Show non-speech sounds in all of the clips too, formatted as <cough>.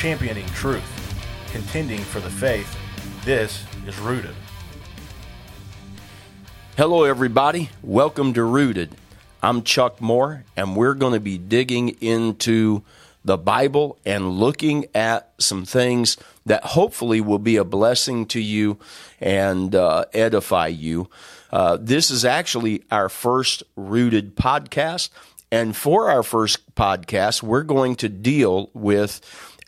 championing truth, contending for the faith. This is Rooted. Hello, everybody. Welcome to Rooted. I'm Chuck Moore, and we're going to be digging into the Bible and looking at some things that hopefully will be a blessing to you and uh, edify you. Uh, this is actually our first Rooted podcast. And for our first podcast, we're going to deal with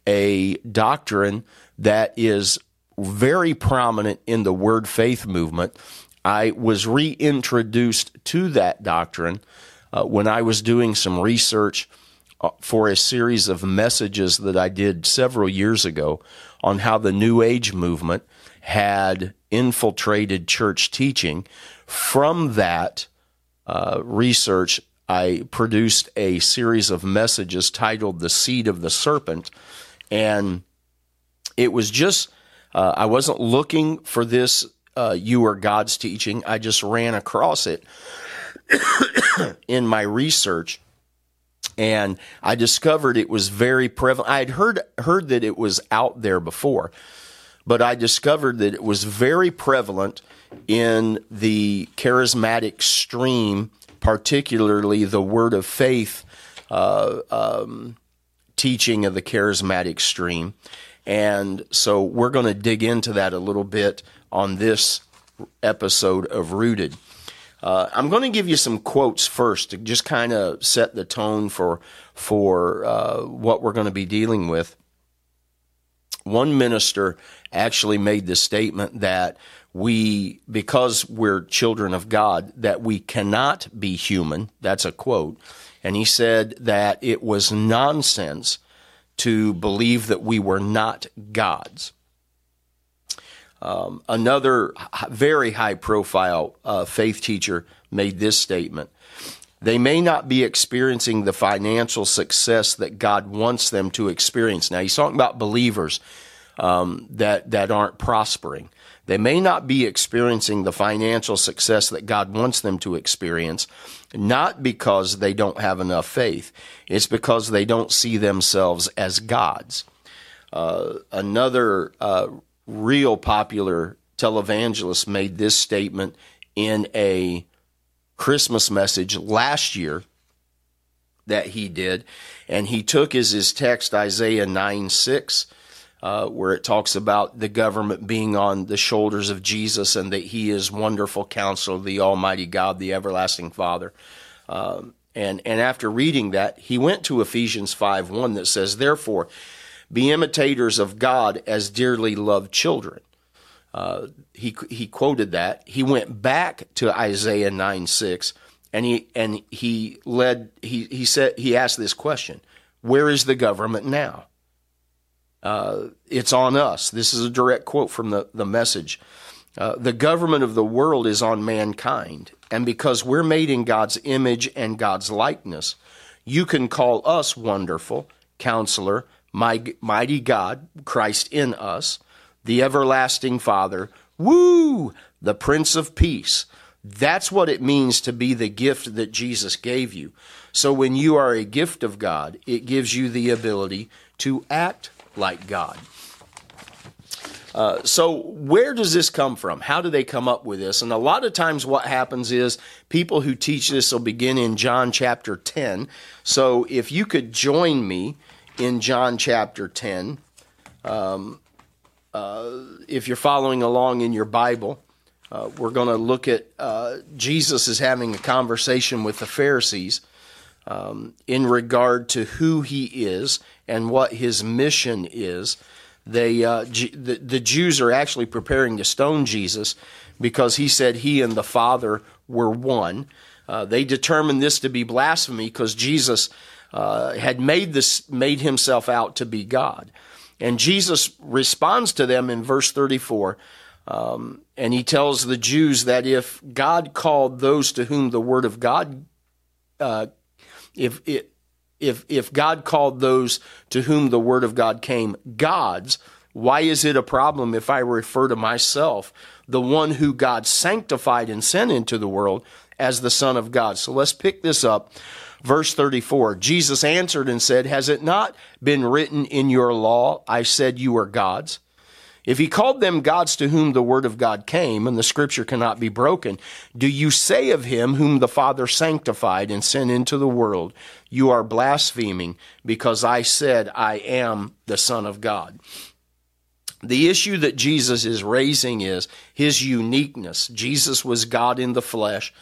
a doctrine that is very prominent in the word faith movement. I was reintroduced to that doctrine uh, when I was doing some research uh, for a series of messages that I did several years ago on how the New Age movement had infiltrated church teaching. From that uh, research, I produced a series of messages titled The Seed of the Serpent. And it was just, uh, I wasn't looking for this, uh, you are gods teaching. I just ran across it <coughs> in my research. And I discovered it was very prevalent. I had heard, heard that it was out there before, but I discovered that it was very prevalent in the charismatic stream particularly the word of faith uh, um, teaching of the charismatic stream. And so we're going to dig into that a little bit on this episode of Rooted. Uh, I'm going to give you some quotes first to just kind of set the tone for for uh, what we're going to be dealing with. One minister actually made the statement that we, because we're children of God, that we cannot be human. That's a quote. And he said that it was nonsense to believe that we were not gods. Um, another very high profile uh, faith teacher made this statement. They may not be experiencing the financial success that God wants them to experience. Now, he's talking about believers um, that, that aren't prospering. They may not be experiencing the financial success that God wants them to experience, not because they don't have enough faith. It's because they don't see themselves as gods. Uh, another uh, real popular televangelist made this statement in a Christmas message last year that he did, and he took as his text Isaiah 9 6 uh, where it talks about the government being on the shoulders of Jesus and that he is wonderful counselor, the Almighty God, the everlasting Father. Um, and, and after reading that, he went to Ephesians 5 1 that says, Therefore, be imitators of God as dearly loved children. Uh, he, he quoted that. He went back to Isaiah 9 6 and he, and he led, he, he said, he asked this question Where is the government now? Uh, it's on us. This is a direct quote from the, the message. Uh, the government of the world is on mankind. And because we're made in God's image and God's likeness, you can call us wonderful, counselor, my, mighty God, Christ in us, the everlasting Father, woo, the Prince of Peace. That's what it means to be the gift that Jesus gave you. So when you are a gift of God, it gives you the ability to act like God. Uh, so, where does this come from? How do they come up with this? And a lot of times, what happens is people who teach this will begin in John chapter 10. So, if you could join me in John chapter 10, um, uh, if you're following along in your Bible, uh, we're going to look at uh, Jesus is having a conversation with the Pharisees um, in regard to who he is and what his mission is. They, uh, G- the, the Jews are actually preparing to stone Jesus because he said he and the Father were one. Uh, they determined this to be blasphemy because Jesus uh, had made this made himself out to be God, and Jesus responds to them in verse thirty four. Um, and he tells the Jews that if God called those to whom the word of God uh, if it, if if God called those to whom the word of God came gods, why is it a problem if I refer to myself, the one who God sanctified and sent into the world, as the Son of God? So let's pick this up Verse 34 Jesus answered and said, Has it not been written in your law, I said you are gods? If he called them gods to whom the word of God came, and the scripture cannot be broken, do you say of him whom the Father sanctified and sent into the world, You are blaspheming, because I said, I am the Son of God? The issue that Jesus is raising is his uniqueness. Jesus was God in the flesh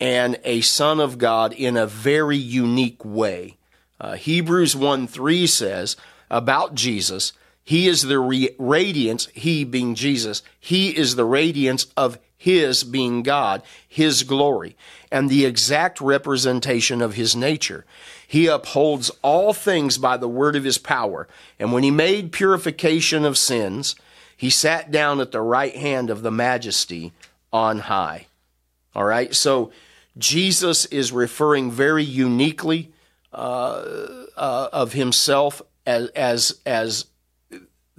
and a Son of God in a very unique way. Uh, Hebrews 1 3 says about Jesus, He is the re- radiance, He being Jesus, He is the radiance of His being God, His glory, and the exact representation of His nature. He upholds all things by the word of his power. And when he made purification of sins, he sat down at the right hand of the majesty on high. All right. So Jesus is referring very uniquely uh, uh, of himself as, as, as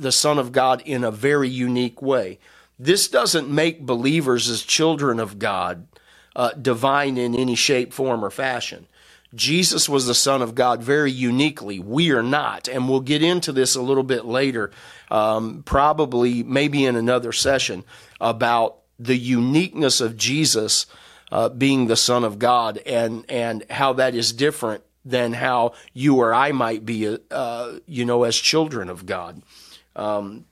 the Son of God in a very unique way. This doesn't make believers as children of God uh, divine in any shape, form, or fashion. Jesus was the Son of God very uniquely. We are not. And we'll get into this a little bit later, um, probably maybe in another session, about the uniqueness of Jesus uh, being the Son of God and, and how that is different than how you or I might be, uh, you know, as children of God. Um,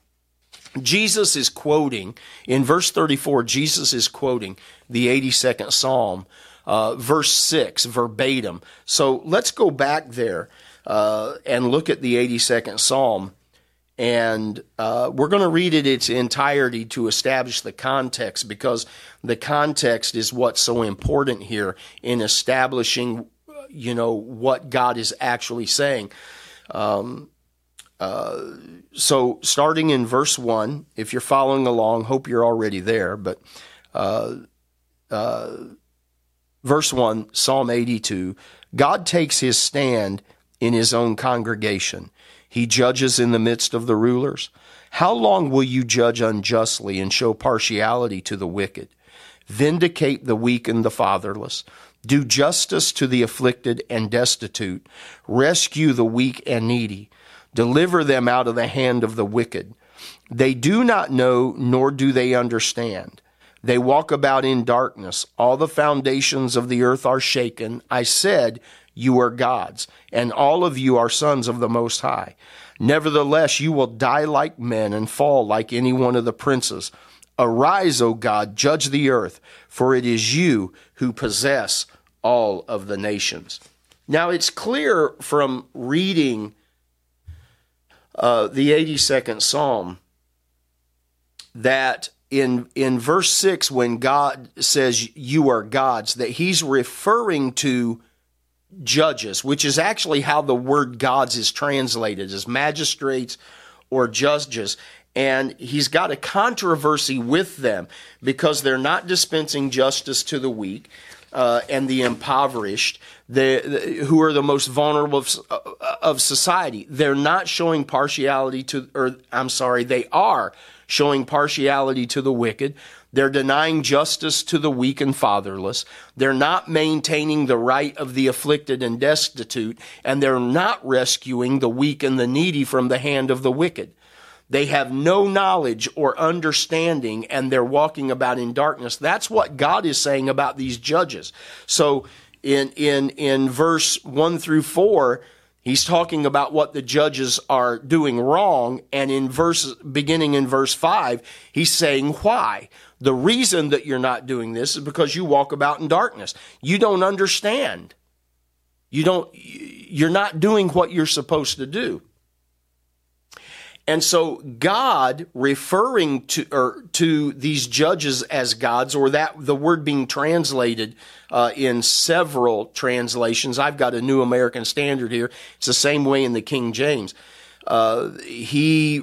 Jesus is quoting, in verse 34, Jesus is quoting the 82nd Psalm uh, verse 6 verbatim. So let's go back there uh, and look at the 82nd Psalm. And uh, we're going to read it its entirety to establish the context because the context is what's so important here in establishing, you know, what God is actually saying. Um, so, starting in verse 1, if you're following along, hope you're already there, but uh, uh, verse 1, Psalm 82 God takes his stand in his own congregation. He judges in the midst of the rulers. How long will you judge unjustly and show partiality to the wicked? Vindicate the weak and the fatherless. Do justice to the afflicted and destitute. Rescue the weak and needy. Deliver them out of the hand of the wicked. They do not know, nor do they understand. They walk about in darkness. All the foundations of the earth are shaken. I said, You are gods, and all of you are sons of the Most High. Nevertheless, you will die like men and fall like any one of the princes. Arise, O God, judge the earth, for it is you who possess all of the nations. Now, it's clear from reading uh, the 82nd Psalm that in in verse 6 when God says you are gods that he's referring to judges which is actually how the word gods is translated as magistrates or judges. And he's got a controversy with them because they're not dispensing justice to the weak uh, and the impoverished, the, the, who are the most vulnerable of, uh, of society. They're not showing partiality to, or I'm sorry, they are showing partiality to the wicked. They're denying justice to the weak and fatherless. They're not maintaining the right of the afflicted and destitute, and they're not rescuing the weak and the needy from the hand of the wicked. They have no knowledge or understanding, and they're walking about in darkness. That's what God is saying about these judges. So in, in, in verse 1 through 4, He's talking about what the judges are doing wrong. And in verse, beginning in verse five, he's saying why. The reason that you're not doing this is because you walk about in darkness. You don't understand. You don't, you're not doing what you're supposed to do. And so God referring to or to these judges as gods, or that the word being translated uh, in several translations. I've got a New American Standard here. It's the same way in the King James. Uh, he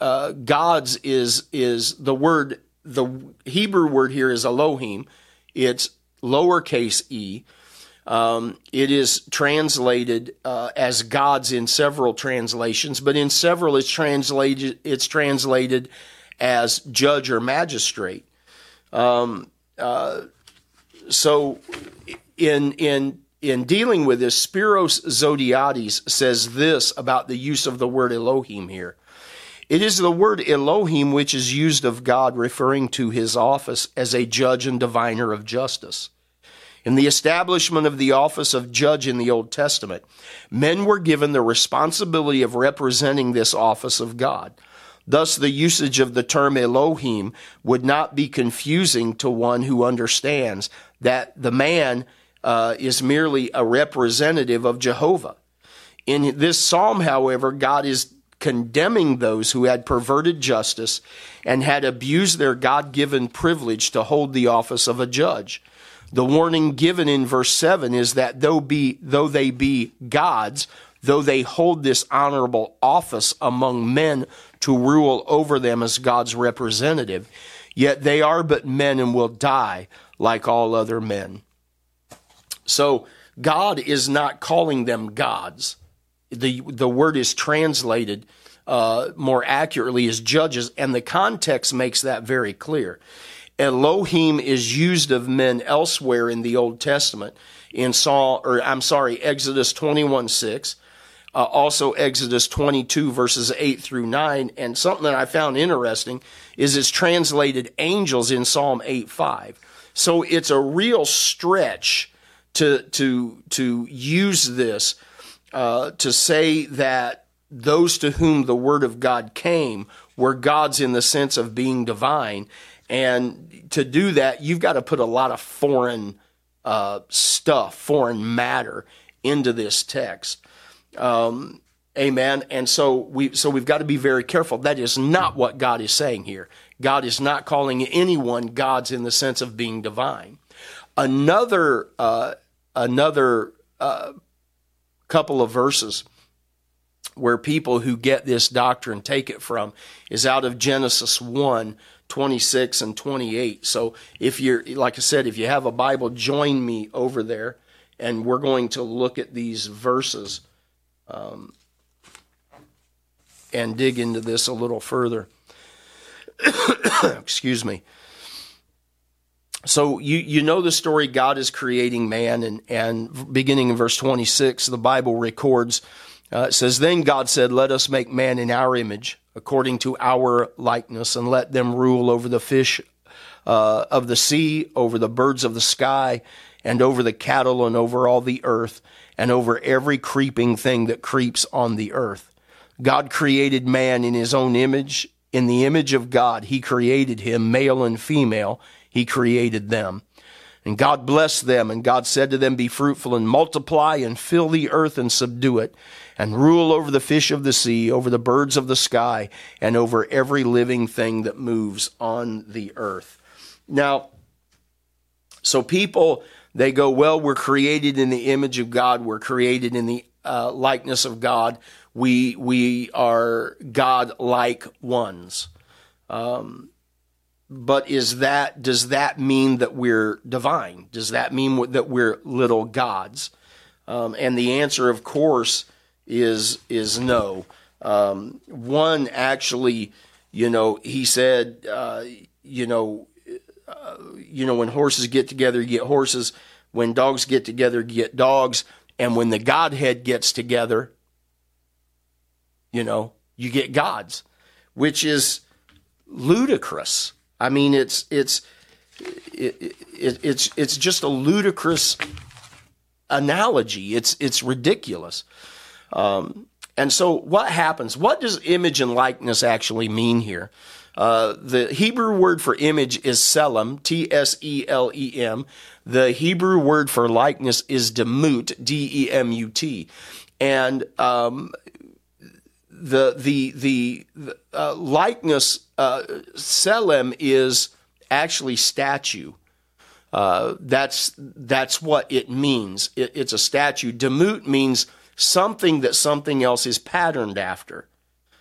uh, gods is is the word the Hebrew word here is Elohim. It's lowercase e. Um, it is translated uh, as gods in several translations, but in several it's translated it's translated as judge or magistrate. Um, uh, so in in in dealing with this, Spiros Zodhiates says this about the use of the word Elohim here. It is the word Elohim which is used of God, referring to his office as a judge and diviner of justice. In the establishment of the office of judge in the Old Testament, men were given the responsibility of representing this office of God. Thus, the usage of the term Elohim would not be confusing to one who understands that the man uh, is merely a representative of Jehovah. In this psalm, however, God is condemning those who had perverted justice and had abused their God given privilege to hold the office of a judge. The warning given in verse 7 is that though, be, though they be gods, though they hold this honorable office among men to rule over them as God's representative, yet they are but men and will die like all other men. So God is not calling them gods the the word is translated uh, more accurately as judges, and the context makes that very clear. Elohim is used of men elsewhere in the Old Testament. In Saul, or I'm sorry, Exodus 21 6, uh, also Exodus 22 verses 8 through 9. And something that I found interesting is it's translated angels in Psalm 8 5. So it's a real stretch to, to, to use this uh, to say that those to whom the word of God came were gods in the sense of being divine. And to do that, you've got to put a lot of foreign uh, stuff, foreign matter into this text. Um, amen. And so we so we've got to be very careful. That is not what God is saying here. God is not calling anyone gods in the sense of being divine. Another uh, another uh, couple of verses where people who get this doctrine take it from is out of Genesis 1 26 and 28. So if you're, like I said, if you have a Bible, join me over there and we're going to look at these verses um, and dig into this a little further. <coughs> Excuse me so you you know the story God is creating man and and beginning in verse 26 the Bible records uh, it says then God said let us make man in our image according to our likeness and let them rule over the fish uh, of the sea over the birds of the sky and over the cattle and over all the earth and over every creeping thing that creeps on the earth God created man in his own image in the image of God he created him male and female he created them. And God blessed them, and God said to them, Be fruitful and multiply and fill the earth and subdue it, and rule over the fish of the sea, over the birds of the sky, and over every living thing that moves on the earth. Now, so people, they go, Well, we're created in the image of God, we're created in the uh, likeness of God, we, we are God like ones. Um, but is that does that mean that we're divine? Does that mean that we're little gods? Um, and the answer, of course, is is no. Um, one actually, you know, he said, uh, you know, uh, you know, when horses get together, you get horses. When dogs get together, you get dogs. And when the Godhead gets together, you know, you get gods, which is ludicrous. I mean, it's it's it, it, it's it's just a ludicrous analogy. It's it's ridiculous. Um, and so, what happens? What does image and likeness actually mean here? Uh, the Hebrew word for image is selem, T S E L E M. The Hebrew word for likeness is demut, D E M U T. And um, the the the, the uh, likeness uh, is actually statue. Uh, that's that's what it means. It, it's a statue. Demut means something that something else is patterned after.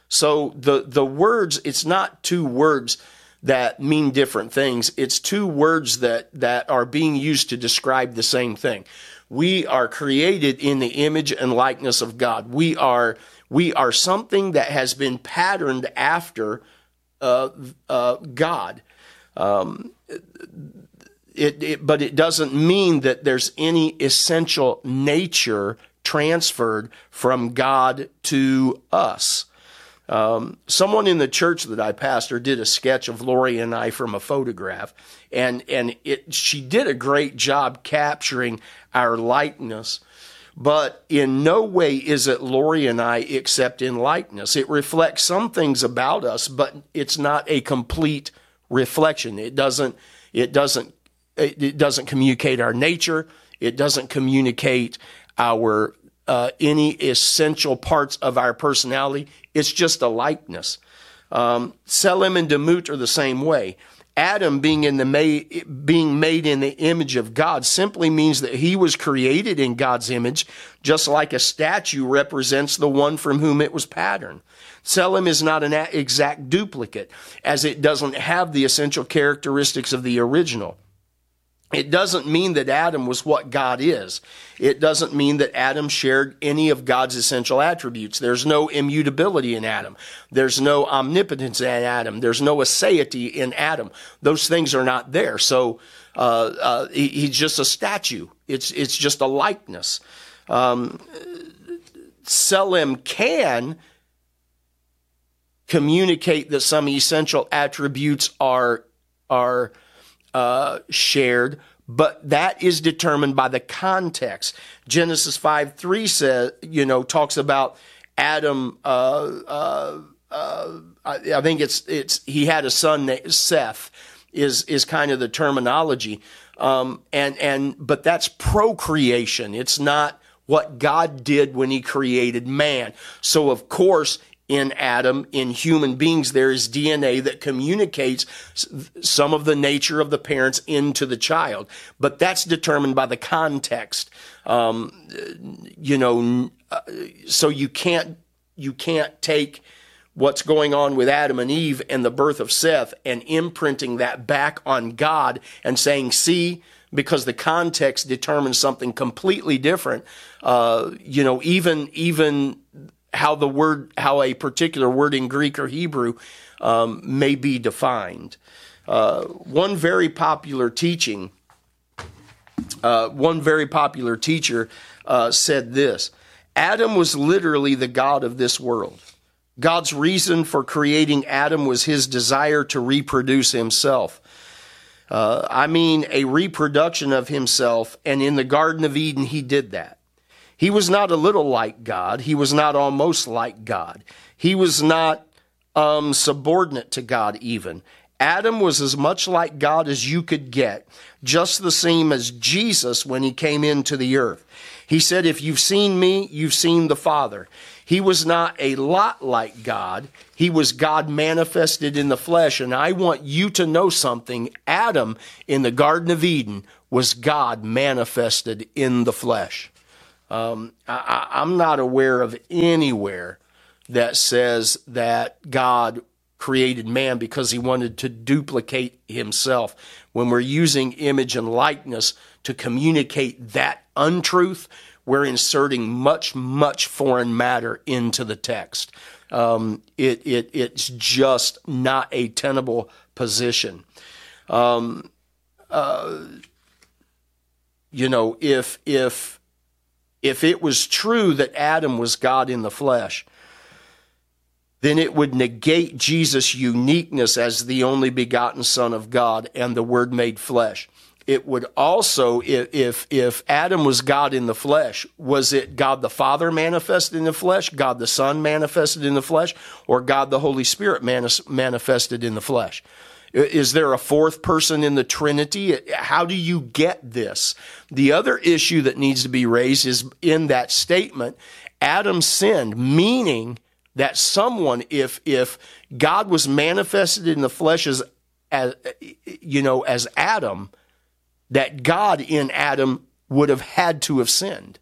So the the words, it's not two words that mean different things. It's two words that that are being used to describe the same thing. We are created in the image and likeness of God. We are we are something that has been patterned after uh, uh, God. Um, it, it, but it doesn't mean that there's any essential nature transferred from God to us. Um, someone in the church that I pastor did a sketch of Lori and I from a photograph, and and it she did a great job capturing our likeness. But in no way is it Lori and I except in likeness. It reflects some things about us, but it's not a complete reflection. It doesn't it doesn't it doesn't communicate our nature. It doesn't communicate our uh, any essential parts of our personality. It's just a likeness. Um, Tselem and Demut are the same way. Adam being in the ma- being made in the image of God simply means that he was created in God's image, just like a statue represents the one from whom it was patterned. Selim is not an exact duplicate, as it doesn't have the essential characteristics of the original. It doesn't mean that Adam was what God is. It doesn't mean that Adam shared any of God's essential attributes. There's no immutability in Adam. There's no omnipotence in Adam. There's no aseity in Adam. Those things are not there. So uh, uh, he, he's just a statue. It's it's just a likeness. Um, Tselem can communicate that some essential attributes are are uh, shared, but that is determined by the context. Genesis 5 3 says, you know, talks about Adam, uh, uh, uh, I, I think it's, it's, he had a son named Seth, is, is kind of the terminology. Um, and, and, but that's procreation. It's not what God did when he created man. So, of course, in Adam, in human beings, there is DNA that communicates some of the nature of the parents into the child. But that's determined by the context. Um, you know, uh, so you can't, you can't take what's going on with Adam and Eve and the birth of Seth and imprinting that back on God and saying, see, because the context determines something completely different. Uh, you know, even even how the word, how a particular word in Greek or Hebrew um, may be defined. Uh, one very popular teaching, uh, one very popular teacher uh, said this Adam was literally the God of this world. God's reason for creating Adam was his desire to reproduce himself. Uh, I mean, a reproduction of himself, and in the Garden of Eden, he did that. He was not a little like God. He was not almost like God. He was not um, subordinate to God, even. Adam was as much like God as you could get, just the same as Jesus when he came into the earth. He said, If you've seen me, you've seen the Father. He was not a lot like God. He was God manifested in the flesh. And I want you to know something. Adam in the Garden of Eden was God manifested in the flesh. Um, I, I'm not aware of anywhere that says that God created man because he wanted to duplicate himself. When we're using image and likeness to communicate that untruth, we're inserting much, much foreign matter into the text. Um, it, it, it's just not a tenable position. Um, uh, you know, if if if it was true that Adam was God in the flesh, then it would negate Jesus' uniqueness as the only begotten Son of God and the Word made flesh. It would also, if, if Adam was God in the flesh, was it God the Father manifested in the flesh, God the Son manifested in the flesh, or God the Holy Spirit manifested in the flesh? Is there a fourth person in the Trinity? How do you get this? The other issue that needs to be raised is in that statement, Adam sinned, meaning that someone, if, if God was manifested in the flesh as, as, you know, as Adam, that God in Adam would have had to have sinned.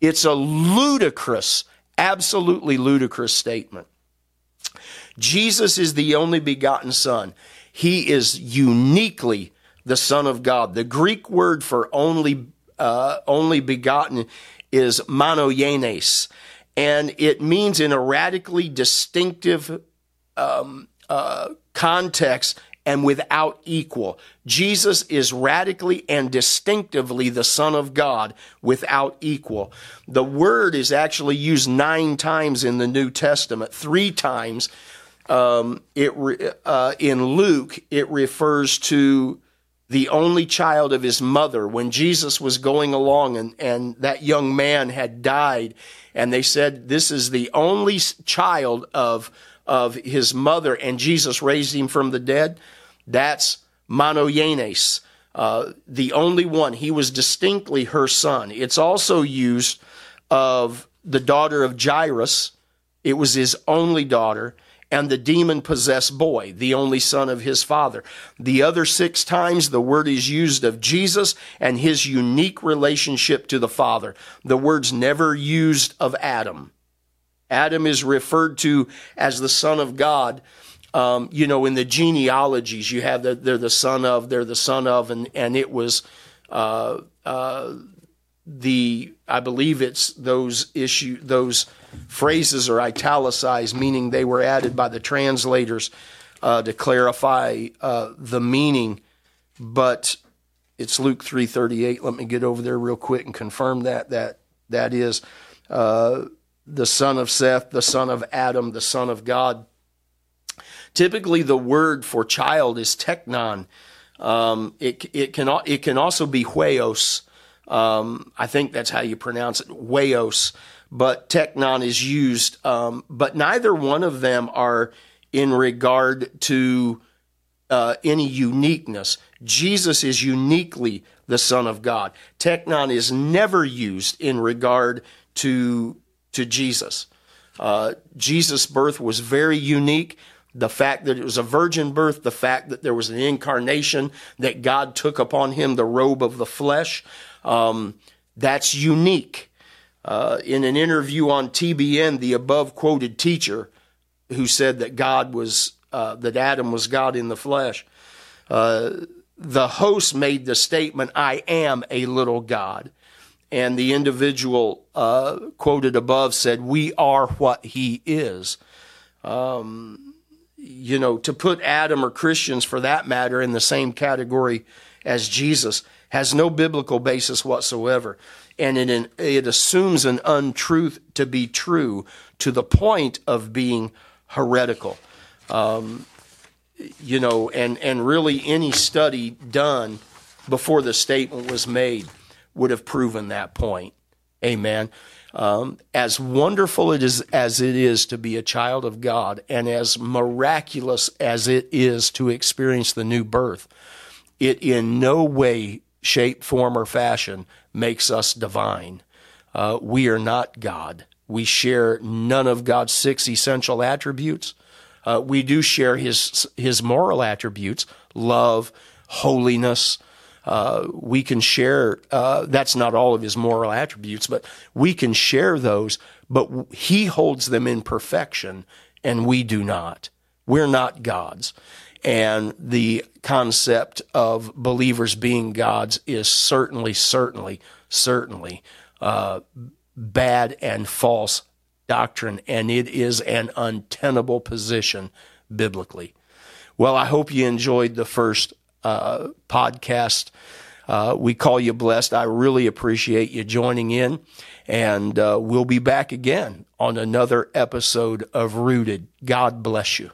It's a ludicrous, absolutely ludicrous statement. Jesus is the only begotten Son. He is uniquely the Son of God. The Greek word for only uh, only begotten is monogenes, and it means in a radically distinctive um, uh, context and without equal. Jesus is radically and distinctively the Son of God without equal. The word is actually used nine times in the New Testament, three times. Um, it uh, in Luke, it refers to the only child of his mother when Jesus was going along and, and that young man had died. And they said, This is the only child of, of his mother, and Jesus raised him from the dead. That's monogenes, uh, the only one. He was distinctly her son. It's also used of the daughter of Jairus. It was his only daughter and the demon possessed boy, the only son of his father. The other six times the word is used of Jesus and his unique relationship to the Father. The word's never used of Adam. Adam is referred to as the son of God. Um, you know, in the genealogies, you have that they're the son of, they're the son of, and, and it was uh, uh, the I believe it's those issue those phrases are italicized, meaning they were added by the translators uh, to clarify uh, the meaning. But it's Luke three thirty eight. Let me get over there real quick and confirm that that that is uh, the son of Seth, the son of Adam, the son of God. Typically, the word for child is teknon. Um, it it can it can also be huios. Um, I think that's how you pronounce it, huios but teknon is used. Um, but neither one of them are in regard to uh, any uniqueness. Jesus is uniquely the Son of God. Teknon is never used in regard to to Jesus. Uh, Jesus' birth was very unique. The fact that it was a virgin birth, the fact that there was an incarnation, that God took upon him the robe of the flesh, um, that's unique. Uh, in an interview on TBN, the above quoted teacher who said that God was, uh, that Adam was God in the flesh, uh, the host made the statement, I am a little God. And the individual uh, quoted above said, We are what he is. Um, you know, to put Adam or Christians for that matter in the same category as Jesus has no biblical basis whatsoever and it, it assumes an untruth to be true to the point of being heretical. Um, you know, and, and really any study done before the statement was made would have proven that point. Amen. Um, as wonderful it is as it is to be a child of God, and as miraculous as it is to experience the new birth, it in no way, shape, form, or fashion makes us divine. Uh, we are not God. We share none of God's six essential attributes. Uh, we do share his his moral attributes, love, holiness. Uh, we can share. Uh, that's not all of his moral attributes, but we can share those. But he holds them in perfection, and we do not. We're not gods. And the concept of believers being gods is certainly, certainly, certainly uh, bad and false doctrine, and it is an untenable position biblically. Well, I hope you enjoyed the first uh, podcast. Uh, we call you blessed. I really appreciate you joining in, and uh, we'll be back again on another episode of Rooted. God bless you.